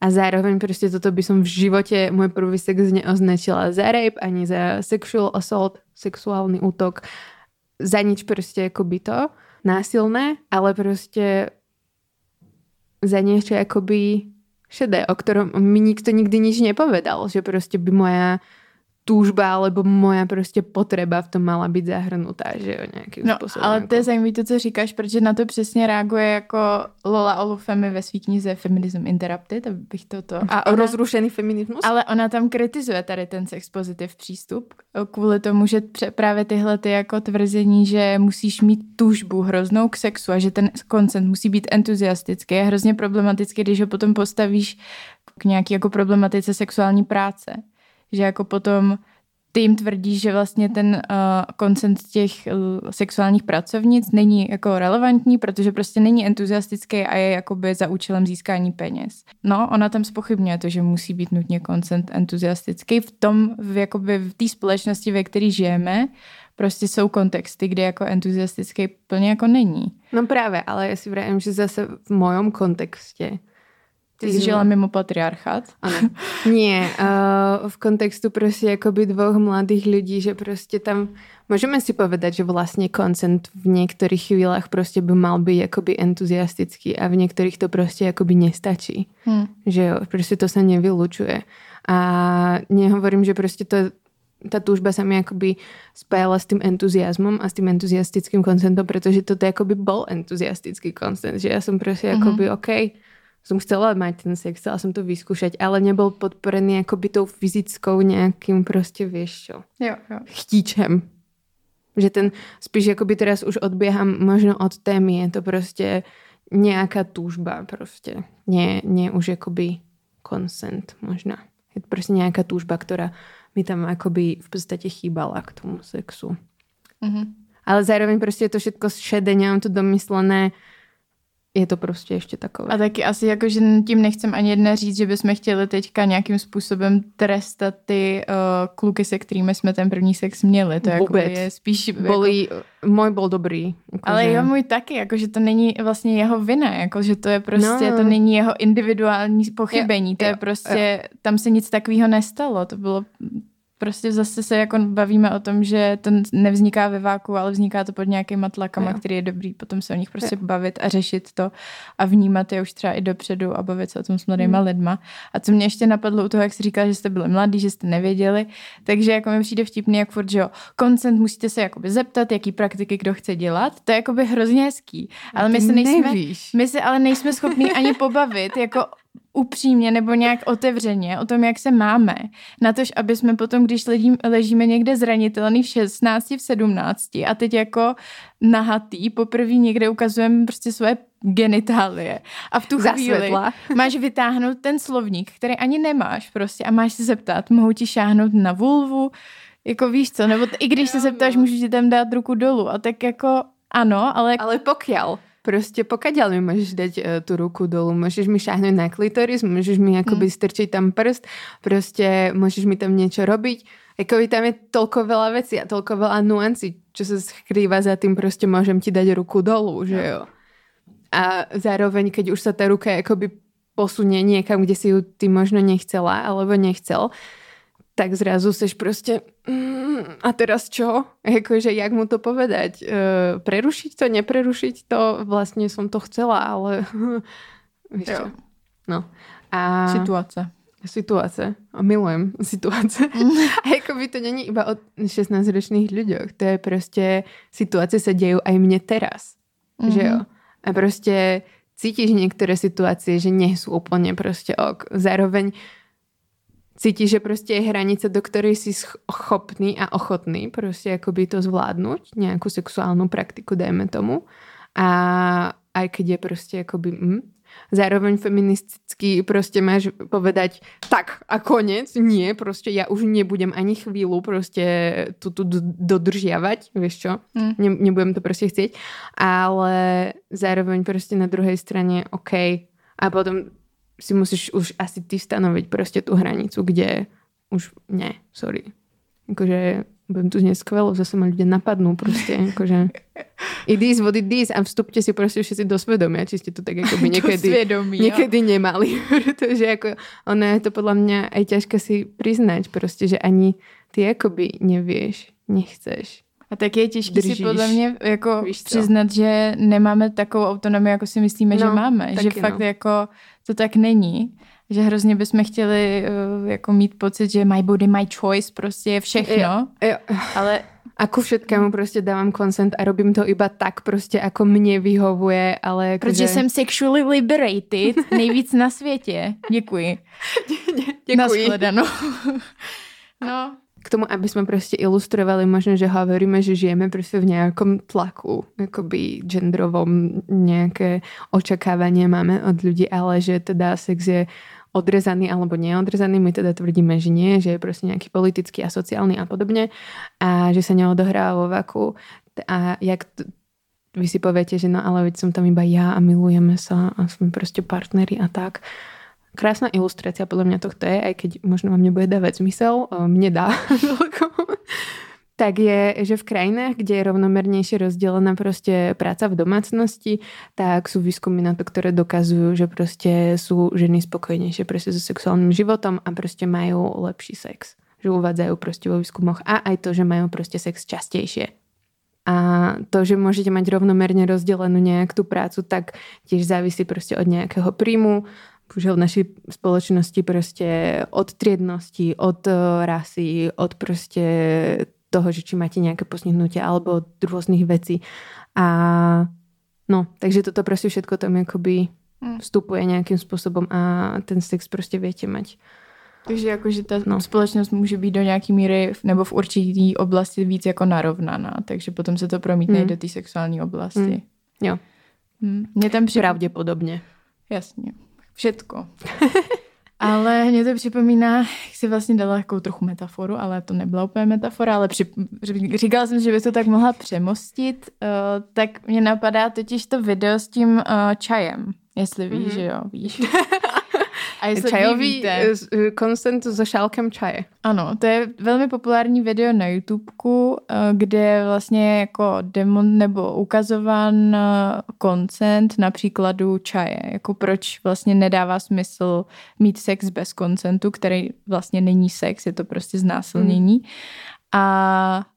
A zároveň proste toto by som v živote môj prvý sex neoznačila za rape, ani za sexual assault, sexuálny útok, za nič proste ako by to násilné, ale proste za niečo akoby šedé, o ktorom mi nikto nikdy nič nepovedal, že proste by moja túžba alebo moja prostě potreba v tom mala být zahrnutá, že jo, nějakým no, způsobem. ale jako. to je zajímavé to, co říkáš, protože na to přesně reaguje jako Lola Olufemi ve své knize Feminism Interrupted, abych to to... A ona, rozrušený feminismus? Ale ona tam kritizuje tady ten sex pozitiv přístup kvůli tomu, že právě tyhle ty jako tvrzení, že musíš mít tužbu hroznou k sexu a že ten koncent musí být entuziastický, je hrozně problematický, když ho potom postavíš k nějaký jako problematice sexuální práce že jako potom ty jim tvrdí, že vlastně ten uh, koncent těch uh, sexuálních pracovnic není jako relevantní, protože prostě není entuziastický a je jakoby za účelem získání peněz. No, ona tam spochybňuje to, že musí být nutně koncent entuziastický. V tom, v, jakoby v té společnosti, ve které žijeme, prostě jsou kontexty, kde jako entuziastický plně jako není. No právě, ale já si vrajím, že zase v mojom kontextě Ty jsi žila mimo patriarchát? Ano. *laughs* Nie, uh, v kontextu prostě jakoby dvoch mladých lidí, že prostě tam můžeme si povedať, že vlastně koncent v některých chvílách prostě by mal být jakoby entuziastický a v některých to prostě jakoby nestačí. Hmm. Že jo, prostě to se nevylučuje. A nehovorím, že prostě to ta túžba sa mi akoby spájala s tým entuziasmom a s tým entuziastickým koncentom, pretože toto akoby bol entuziastický koncent, že ja som proste mm -hmm. akoby OK, som chcela mať ten sex, chcela som to vyskúšať, ale nebol podporený akoby tou fyzickou nejakým prostě, vieš čo, jo, jo. chtíčem. Že ten, spíš akoby teraz už odbieham možno od témy, je to prostě nejaká túžba prostě. Nie, nie už akoby consent možná. Je to prostě nejaká túžba, ktorá mi tam akoby v podstate chýbala k tomu sexu. Mm-hmm. Ale zároveň prostě je to všetko šedé, nemám to domyslené je to prostě ještě takové. A taky asi jako, že tím nechcem ani jedna říct, že bychom chtěli teďka nějakým způsobem trestat ty uh, kluky, se kterými jsme ten první sex měli. To jako je spíš... Bolí, jako... můj byl dobrý. Jako ale že... jo, můj taky, jako, že to není vlastně jeho vina, jako, že to je prostě, no. to není jeho individuální pochybení, jo, to je jo, prostě, jo. tam se nic takového nestalo, to bylo prostě zase se jako bavíme o tom, že to nevzniká ve váku, ale vzniká to pod nějakýma tlakama, jo. který je dobrý potom se o nich prostě jo. bavit a řešit to a vnímat je už třeba i dopředu a bavit se o tom s mladýma hmm. lidma. A co mě ještě napadlo u toho, jak jsi říkal, že jste byli mladí, že jste nevěděli, takže jako mi přijde vtipný, jak furt, že jo, koncent musíte se jakoby zeptat, jaký praktiky kdo chce dělat, to je jakoby hrozně hezký. Ale my se nejsme, my se ale nejsme schopní ani pobavit, jako upřímně nebo nějak otevřeně o tom, jak se máme. Na tož, aby jsme potom, když ležím, ležíme někde zranitelný v 16, v 17 a teď jako nahatý, poprvé někde ukazujeme prostě svoje genitálie. A v tu chvíli *laughs* máš vytáhnout ten slovník, který ani nemáš prostě a máš se zeptat, mohou ti šáhnout na vulvu, jako víš co, nebo i když se zeptáš, můžu ti tam dát ruku dolů a tak jako ano, ale... Ale pokiaľ Prostě pokaďal mi můžeš dať uh, tu ruku dolů, můžeš mi šáhnout na klitoris, můžeš mi jakoby mm. strčiť tam prst, prostě můžeš mi tam něco robiť. Jakoby tam je tolko veľa vecí a tolko veľa nuancí, čo sa skrýva za tým, prostě môžem ti dať ruku dolů, že jo. A zároveň, keď už sa ta ruka jakoby posunie niekam, kde si ju ty možno nechcela alebo nechcel, tak zrazu seš prostě mm, a teraz čo? Jakože, jak mu to povedať? E, prerušiť to, neprerušiť to? Vlastne som to chcela, ale... *laughs* Víš čo? No. A... Situace. Situace. A milujem *laughs* situace. A jako by to není iba o 16-ročných ľuďoch. To je prostě, situace se dějí aj mne teraz. Mm-hmm. Že jo? Mhm. A prostě cítíš některé situace, že nie sú úplne prostě ok. Zároveň cítíš, že prostě je hranice, do ktorej si schopný a ochotný prostě akoby to zvládnuť, nejakú sexuálnu praktiku, dajme tomu. A aj keď je prostě akoby, mm, zároveň feministický prostě máš povedať tak a konec, nie, prostě ja už nebudem ani chvíľu prostě tu, tu dodržiavať, vieš čo, mm. ne, nebudem to prostě chcieť, ale zároveň prostě na druhej straně OK, a potom si musíš už asi ty stanoviť prostě tu hranicu, kde už ne, sorry. Jakože budem tu znieť skvelo, zase ma ľudia napadnú proste, *laughs* akože it is what it is a vstupte si proste všetci do svedomia, či ste to tak akoby *laughs* niekedy, svědomí, niekedy nemali, *laughs* protože ako ono je to podľa mňa aj ťažké si priznať proste, že ani ty akoby nevieš, nechceš. A tak je těžké si podle mě jako přiznat, že nemáme takovou autonomii, jako si myslíme, no, že máme. Že fakt no. jako to tak není že hrozně bychom chtěli uh, jako mít pocit, že my body, my choice prostě je všechno. Jo, jo. Ale a ku všetkému prostě dávám consent a robím to iba tak prostě, jako mě vyhovuje, ale jako Protože že... jsem sexually liberated, *laughs* nejvíc na světě. Děkuji. Děkuji. Nashledanou. *laughs* no. K tomu, aby jsme prostě ilustrovali možno, že hovoríme, že žijeme prostě v nějakom tlaku, jakoby genderovom nějaké očekávání máme od lidí, ale že teda sex je odrezaný alebo neodrezaný. My teda tvrdíme, že nie, že je proste nejaký politický a sociálny a podobne a že sa neodohrá vo vaku. A jak t- vy si poviete, že no ale veď som tam iba ja a milujeme sa a sme proste partneri a tak. Krásna ilustrácia podľa mňa tohto je, aj keď možno vám nebude dávať zmysel, mne dá *laughs* tak je, že v krajinách, kde je rovnomernejšie rozdelená prostě práca v domácnosti, tak sú výskumy na to, ktoré dokazujú, že prostě sú ženy spokojnejšie prostě so sexuálnym životom a prostě majú lepší sex. Že uvádzajú prostě vo výskumoch a aj to, že majú prostě sex častejšie. A to, že môžete mať rovnomerne rozdelenú nejak tú prácu, tak tiež závisí prostě od nejakého príjmu, Bohužel v naší společnosti prostě od triednosti, od rasy, od prostě toho, že či máte nejaké postihnutia alebo od rôznych vecí. A no, takže toto prostě všetko tam jakoby hmm. vstupuje nějakým způsobem a ten sex prostě větě mať. Takže jakože ta no. společnost může být do nějaký míry nebo v určitý oblasti víc jako narovnaná, takže potom se to promítne hmm. do té sexuální oblasti. Hmm. Jo. Hmm. Mě tam při... Pravděpodobně. Jasně. Všetko. *laughs* Ale mě to připomíná, jak si vlastně dala takovou trochu metaforu, ale to nebyla úplně metafora, ale při, říkala jsem, že by to tak mohla přemostit, uh, tak mě napadá totiž to video s tím uh, čajem, jestli víš, mm-hmm. že jo, víš. *laughs* A jestli Čajový koncent eh, so šálkem čaje. Ano, to je velmi populární video na YouTubeku, eh, kde je vlastně jako demon nebo ukazován koncent na příkladu čaje. Jako proč vlastně nedává smysl mít sex bez koncentu, který vlastně není sex, je to prostě znásilnění. Hmm. A eh,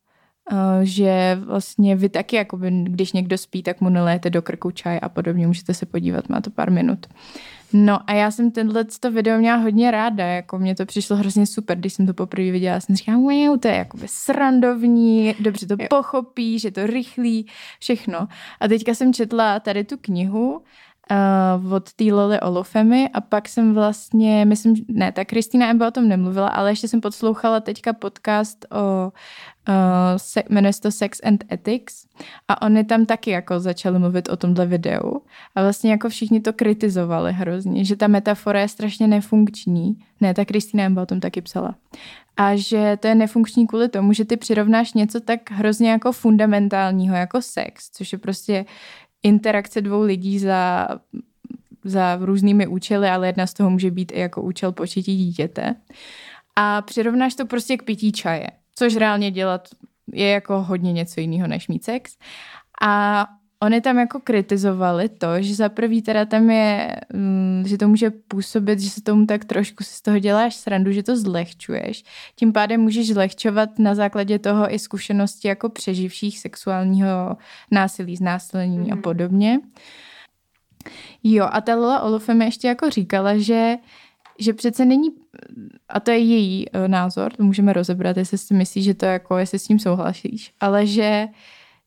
že vlastně vy taky, jakoby, když někdo spí, tak mu neléte do krku čaj a podobně. Můžete se podívat, má to pár minut. No a já jsem tenhle to video měla hodně ráda, jako mě to přišlo hrozně super, když jsem to poprvé viděla, jsem říkala, wow, to je jakoby srandovní, dobře to pochopí, že to rychlý, všechno. A teďka jsem četla tady tu knihu uh, od té Lily Olofemy a pak jsem vlastně, myslím, ne, ta Kristýna Emba o tom nemluvila, ale ještě jsem podslouchala teďka podcast o uh, se, jmenuje se to Sex and Ethics a oni tam taky jako začali mluvit o tomhle videu a vlastně jako všichni to kritizovali hrozně, že ta metafora je strašně nefunkční. Ne, ta Kristýna Emba o tom taky psala. A že to je nefunkční kvůli tomu, že ty přirovnáš něco tak hrozně jako fundamentálního jako sex, což je prostě interakce dvou lidí za, za různými účely, ale jedna z toho může být i jako účel početí dítěte. A přirovnáš to prostě k pití čaje, což reálně dělat je jako hodně něco jiného než mít sex. A oni tam jako kritizovali to, že za prvý teda tam je, mm, že to může působit, že se tomu tak trošku si z toho děláš srandu, že to zlehčuješ. Tím pádem můžeš zlehčovat na základě toho i zkušenosti jako přeživších sexuálního násilí, znásilnění mm. a mhm. podobně. Jo, a ta Lola Olofe mi ještě jako říkala, že že přece není, a to je její uh, názor, to můžeme rozebrat, jestli si myslíš, že to jako, jestli s tím souhlasíš, ale že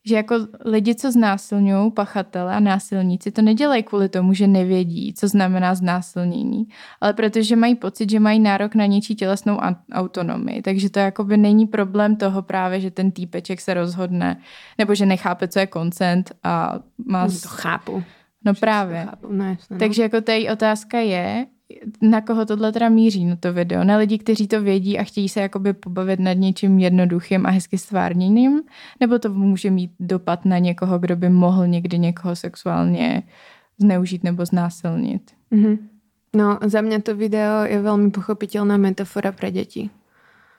že jako lidi, co znásilňují pachatele a násilníci, to nedělají kvůli tomu, že nevědí, co znamená znásilnění, ale protože mají pocit, že mají nárok na něčí tělesnou autonomii. Takže to jakoby není problém toho právě, že ten týpeček se rozhodne, nebo že nechápe, co je koncent a má... To chápu. No právě. Chápu. No, jasně, no. Takže jako tady otázka je, na koho tohle teda míří, no to video? Na lidi, kteří to vědí a chtějí se jakoby pobavit nad něčím jednoduchým a hezky stvárněným? Nebo to může mít dopad na někoho, kdo by mohl někdy někoho sexuálně zneužít nebo znásilnit? Mm-hmm. No, za mě to video je velmi pochopitelná metafora pro děti.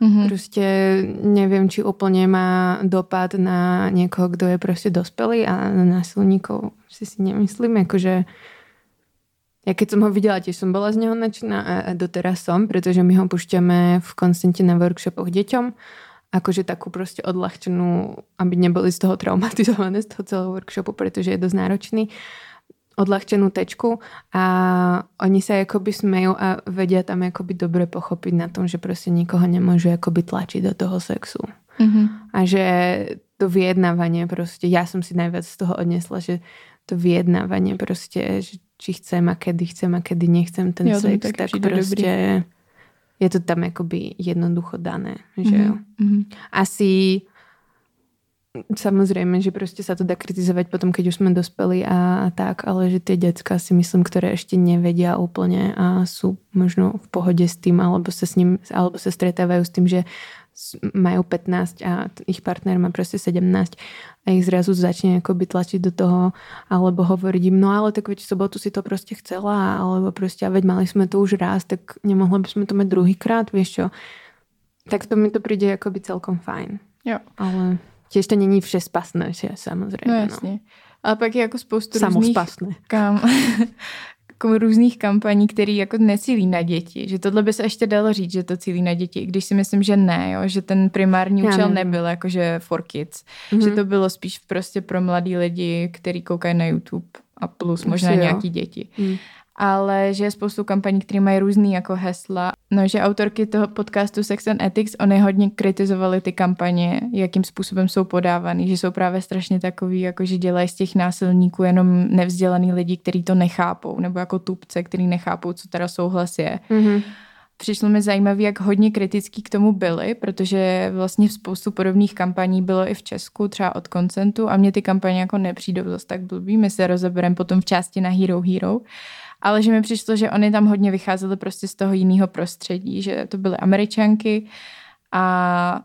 Mm-hmm. Prostě nevím, či úplně má dopad na někoho, kdo je prostě dospělý a na násilníkov si si nemyslím, jakože ja keď som ho videla, tiež som bola z neho nadšená a, a doteraz som, pretože my ho pušťame v konstante na workshopoch deťom, akože takú proste odľahčenú, aby neboli z toho traumatizované z toho celého workshopu, pretože je dosť náročný odľahčenú tečku a oni sa akoby smejú a vedia tam akoby dobre pochopiť na tom, že proste nikoho nemôžu akoby tlačiť do toho sexu. Mm-hmm. A že to vyjednávanie proste, ja som si najviac z toho odnesla, že to vyjednávanie proste, že či chcem a kedy chcem a kedy nechcem ten jo, sex, tak, tak proste dobrý. je to tam akoby jednoducho dané. Že mm-hmm. Asi samozrejme, že proste sa to dá kritizovať potom, keď už sme dospeli a, a tak, ale že tie decka si myslím, ktoré ešte nevedia úplne a sú možno v pohode s tým, alebo sa s ním, alebo sa stretávajú s tým, že majú 15 a ich partner má proste 17 a ich zrazu začne akoby tlačiť do toho alebo hovoriť im, no ale tak veď sobotu si to proste chcela alebo proste, a veď mali sme to už raz, tak nemohli by sme to mať druhýkrát, vieš čo. Tak to mi to príde akoby celkom fajn. Jo. Ale tiež to není vše spasné, že samozrejme. No jasně. No. Ale pak je jako spoustu Samospasné. různých kam, *laughs* jako různých kampaní, které jako necílí na děti. Že tohle by se ještě dalo říct, že to cílí na děti, když si myslím, že ne, jo? že ten primární Já účel nevím. nebyl jakože for kids. Mm-hmm. Že to bylo spíš prostě pro mladý lidi, který koukají na YouTube a plus možná Asi nějaký děti. Mm ale že je spoustu kampaní, které mají různý jako hesla. No, že autorky toho podcastu Sex and Ethics, oni hodně kritizovali ty kampaně, jakým způsobem jsou podávaný, že jsou právě strašně takový, jako že dělají z těch násilníků jenom nevzdělaný lidi, kteří to nechápou, nebo jako tupce, který nechápou, co teda souhlas je. Mm-hmm. Přišlo mi zajímavé, jak hodně kritický k tomu byli, protože vlastně v spoustu podobných kampaní bylo i v Česku, třeba od koncentu a mě ty kampaně jako nepřijdou zase tak blbý. My se rozebereme potom v části na Hero Hero ale že mi přišlo, že oni tam hodně vycházeli prostě z toho jiného prostředí, že to byly američanky a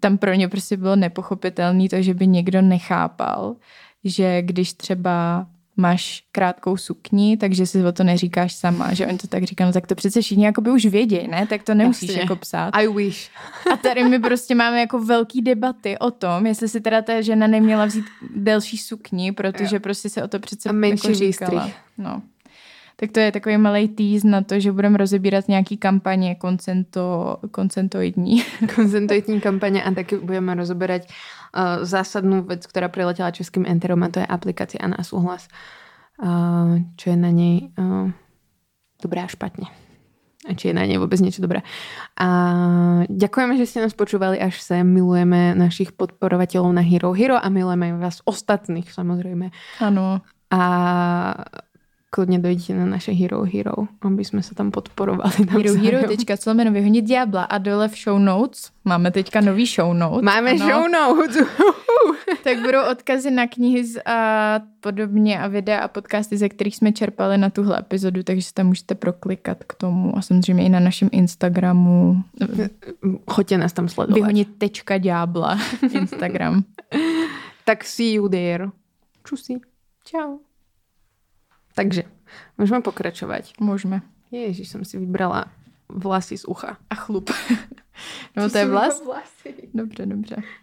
tam pro ně prostě bylo nepochopitelné to, že by někdo nechápal, že když třeba máš krátkou sukni, takže si o to neříkáš sama, že oni to tak říkají, no tak to přece všichni by už vědějí, ne? Tak to nemusíš Jasně. jako psát. I wish. *laughs* A tady my prostě máme jako velký debaty o tom, jestli si teda ta žena neměla vzít delší sukni, protože jo. prostě se o to přece A menší jako říkala. No. Tak to je takový malý týz na to, že budeme rozebírat nějaký kampaně koncento, koncentoidní. *laughs* koncentoidní kampaně a taky budeme rozoberať uh, zásadnou věc, která přiletěla českým enterom a to je aplikace a súhlas. Uh, čo je na něj uh, dobré a špatně. A či je na něj vůbec něco dobré. A ďakujeme, že ste nás počúvali až sem. Milujeme našich podporovatelů na Hero Hero a milujeme vás ostatných samozřejmě. Ano. A kľudne dojdete na naše Hero Hero, aby sme sa tam podporovali. Hero Hero.co vyhonit diabla a dole v show notes máme teďka nový show notes. Máme ano. show notes. tak budou odkazy na knihy a podobně a videa a podcasty, ze kterých jsme čerpali na tuhle epizodu, takže se tam můžete proklikat k tomu a samozřejmě i na našem Instagramu. Choďte nás tam sledovat. Vyhonit tečka diabla *laughs* Instagram. tak see you there. Čusí. Čau. Takže můžeme pokračovat. Můžeme. Ježiš, jsem si vybrala vlasy z ucha. A chlup. *laughs* no to, to je vlas? Dobře, dobře.